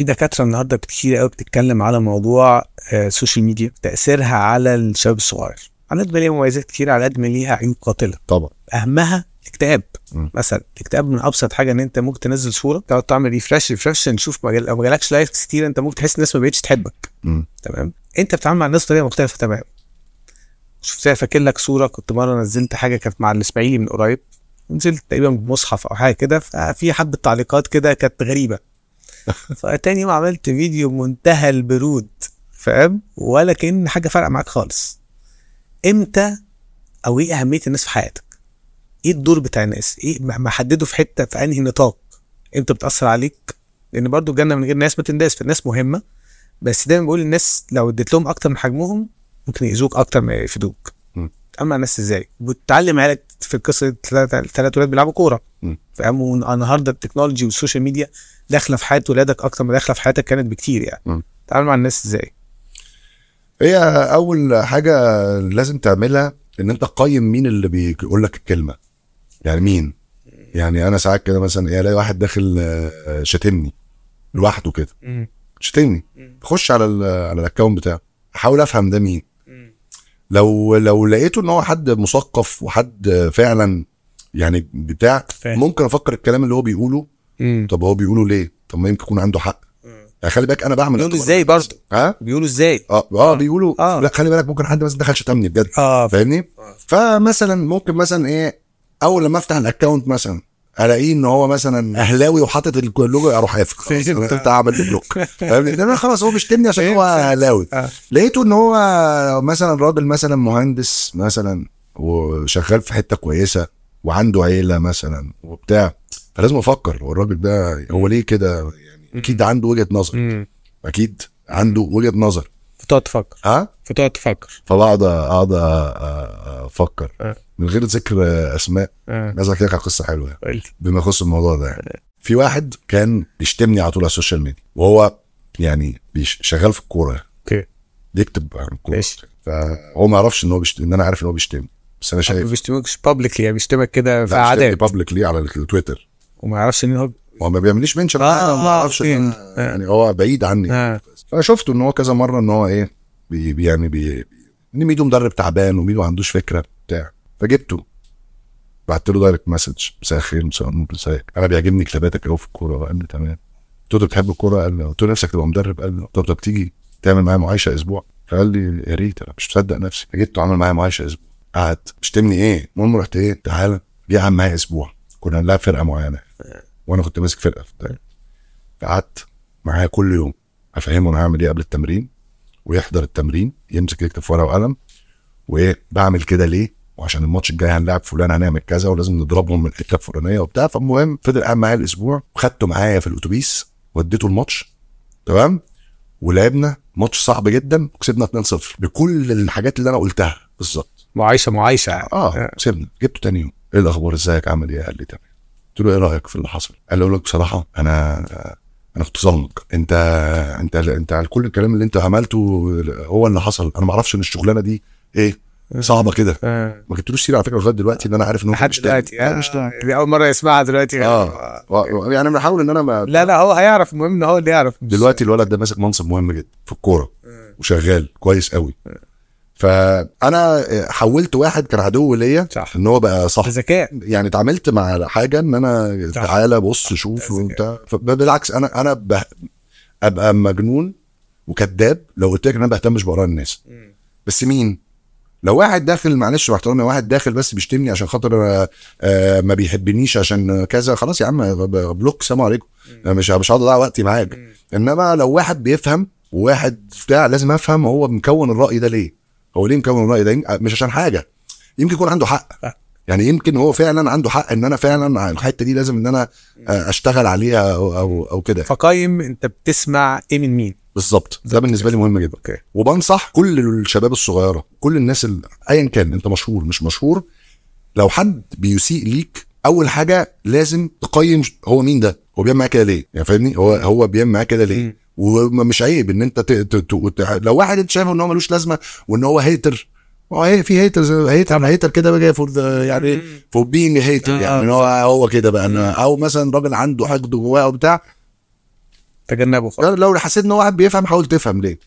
في دكاترة النهارده كتير قوي بتتكلم على موضوع آه، ال social media تأثيرها على الشباب الصغير. على قد ما ليها مميزات كتير على قد ما ليها عيوب قاتلة. طبعا. أهمها الاكتئاب. مثلا الاكتئاب من أبسط حاجة إن أنت ممكن تنزل صورة تقعد تعمل refresh refresh نشوف ما جالكش likes كتير أنت ممكن تحس الناس ما بقتش تحبك. تمام؟ أنت بتتعامل مع الناس بطريقة مختلفة تماما. شفت فاكر لك صورة كنت مرة نزلت حاجة كانت مع الإسماعيلي من قريب نزلت تقريبا بمصحف أو حاجة كده ففي حبة تعليقات كده كانت غريبة. فتاني يوم عملت فيديو بمنتهى البرود. فاهم؟ ولا كأن حاجة فارقة معاك خالص. إمتى أو إيه أهمية الناس في حياتك؟ إيه الدور بتاع الناس؟ إيه ما ما حدده في حتة في أنهي نطاق؟ إمتى بتأثر عليك؟ لأن برضو الجنه من غير ناس ما تنداس فالناس مهمة. بس دايما بقول الناس لو اديت لهم أكتر من حجمهم ممكن يأذوك أكتر ما يفيدوك. تتعامل مع الناس إزاي؟ وتعلم عيالك في القصة ثلاث ولاد بيلعبوا كورة. فاهم؟ والنهارده ال technology وال social media داخلة في حياة ولادك أكتر ما داخلة في حياتك أنت بكتير يعني. تتعامل مع الناس إزاي؟ هي أول حاجة لازم تعملها إن أنت تقيم مين اللي بيقول لك الكلمة. يعني مين؟ يعني أنا ساعات كده مثلا إيه ألاقي واحد داخل آه، شاتمني لوحده كده. شتمني خش على ال على ال account بتاعه. أحاول أفهم ده مين. لو لو لقيته إن هو حد مثقف وحد فعلا يعني بتاع فاهم. ممكن أفكر الكلام اللي هو بيقوله. امم طب هو بيقوله ليه؟ طب ما يمكن يكون عنده حق. يعني خلي بالك أنا بعمل بيقولوا. إزاي برضه؟ ها؟ بيقولوا إزاي؟ آه آه بيقولوا آه. لا خلي بالك ممكن حد مثلا دخل شتمني بجد. آه. فاهمني؟ فمثلا ممكن مثلا إيه أول لما أفتح ال account مثلا ألاقيه إن هو مثلا أهلاوي وحاطط اللوجو أروح قافل. خلاص، فهمت. انت عمل block. فاهمني؟ لأن أنا خلاص هو بيشتمني عشان هو. أهلاوي. آه. لقيته إن هو مثلا راجل مثلا مهندس مثلا وشغال في حتة كويسة. وعنده عيلة مثلا وبتاع فلازم أفكر هو الراجل ده هو ليه كده؟ يعني أكيد عنده وجهة نظر. أكيد عنده وجهة نظر. فتقعد تفكر. ها؟ فتقعد تفكر. فبقعد أقعد أفكر. آه. من غير ذكر أسماء آه. عايز أحكي لك على قصة حلوة يعني بما يخص الموضوع ده. يعني في واحد كان يشتمني على طول على السوشيال ميديا وهو يعني شغال في الكورة. okay. بيكتب عن الكورة. فهو ما يعرفش إن هو بيشت... إن أنا عارف إن هو بيشتمني. بس أنا ما شايف بيشتمكش publicly يعني بيشتمك كده في قعدات public ليه على التويتر وما يعرفش إن هو هو ما بيعمليش mention آه، ما أعرفش. إن أنا- يعني هو بعيد عني. آه. فشفته إن هو كذا مرة إن هو إيه بي يعني بي إن ميدو مدرب تعبان وميدو ما عندوش فكرة بتاع. فجبته. بعت له direct message مساء الخير مساء النور ازيك أنا بيعجبني كتاباتك قوي في الكورة. قال لي تمام. قلت له "أنت بتحب الكورة؟ قال لي قلت له نفسك تبقى مدرب؟ قال لي طب طب تيجي تعمل معايا معايشة أسبوع. فقال لي يا ريت. أنا مش مصدق نفسي. جبته عمل معايا معايشة أسبوع. قعد شتمني إيه؟ المهم رحت إيه؟ تعالى. جه عم معايا أسبوع. كنا نلعب فرقة معينة. وأنا كنت ماسك فرقة. في الدوري. قعدت معاه كل يوم. أفهمه أنا هعمل إيه قبل التمرين. ويحضر التمرين. يمسك يكتب في ورقة وقلم. وإيه؟ بعمل كده ليه؟ وعشان الماتش الجاي هنلاعب فلان هنعمل كذا ولازم نضربهم من الحته الفلانيه وبتاع. فالمهم فضل قاعد معايا الأسبوع. وخدته معايا في الأتوبيس. وديته الماتش. تمام؟ ولعبنا. ماتش صعب جدا. وكسبنا 2-0 بكل الحاجات اللي أنا قلتها. بالظبط. معايشة معايشة. آه كسبنا جبته تاني يوم. إيه الأخبار؟ إزيك؟ عامل إيه؟ قال لي تمام. قلت له إيه رأيك في اللي حصل؟ قال لي أقول لك بصراحة أنا أنا كنت ظلمك أنت أنت أنت على كل الكلام اللي أنت عملته هو اللي حصل. أنا ما أعرفش إن الشغلانة دي إيه صعبة كده. آه. ما جبتلوش سيرة على فكرة لغاية دلوقتي إن أنا عارف إن هو لحد. دلوقتي. آه. مش. دي أول مرة يسمعها دلوقتي. آه. و- يعني بحاول إن أنا ما لا لا هو هيعرف. المهم إن هو اللي يعرف. دلوقتي الولد ده ماسك منصب مهم جدا في الكورة وشغال كويس قوي فأنا حولت واحد كان عدو ليا صح. إن هو بقى صح ذكاء. يعني اتعاملت مع حاجة إن أنا صح. تعالى بص شوف. وبتاع بالعكس أنا أنا ب... أبقى مجنون وكذاب لو قلت لك إن أنا بهتمش بآراء الناس. بس مين؟ لو واحد داخل معلش باحترامي واحد داخل بس بيشتمني عشان خاطر آه، آه، ما بيحبنيش عشان كذا خلاص يا عم block سلام عليكم. مش مش هقعد أضيع وقتي معاك. إنما لو واحد بيفهم وواحد بتاع لازم أفهم هو مكون الرأي ده ليه. هو ليه مكون الرأي ده؟ مش عشان حاجة. يمكن يكون عنده حق. يعني يمكن هو فعلا عنده حق إن أنا فعلا الحتة دي لازم إن أنا آه، أشتغل عليها أو أو, أو كده. فقايم أنت بتسمع إيه من مين؟ بالظبط. ده بالنسبة لي مهم جدا. okay. وبنصح كل الشباب الصغيرة كل الناس ال- ايا كان أنت مشهور مش مشهور لو حد بيسيء ليك أول حاجة لازم تقيم هو مين ده؟ هو بيعمل معاك كده ليه؟ يعني فاهمني؟ هو هو بيعمل معاك كده ليه. ومش عيب ان انت ت... ت... ت... ت... لو واحد انت شايفه ان هو ملوش لازمة وان هو hater هو هي في haters hater hater كده بقى for يعني for being hater. يعني هو هو كده بقى. أنا- أو مثلا راجل عنده حقد جواه وبتاع تجنبه خالص. لو حسيت إن هو واحد بيفهم حاول تفهم ليه.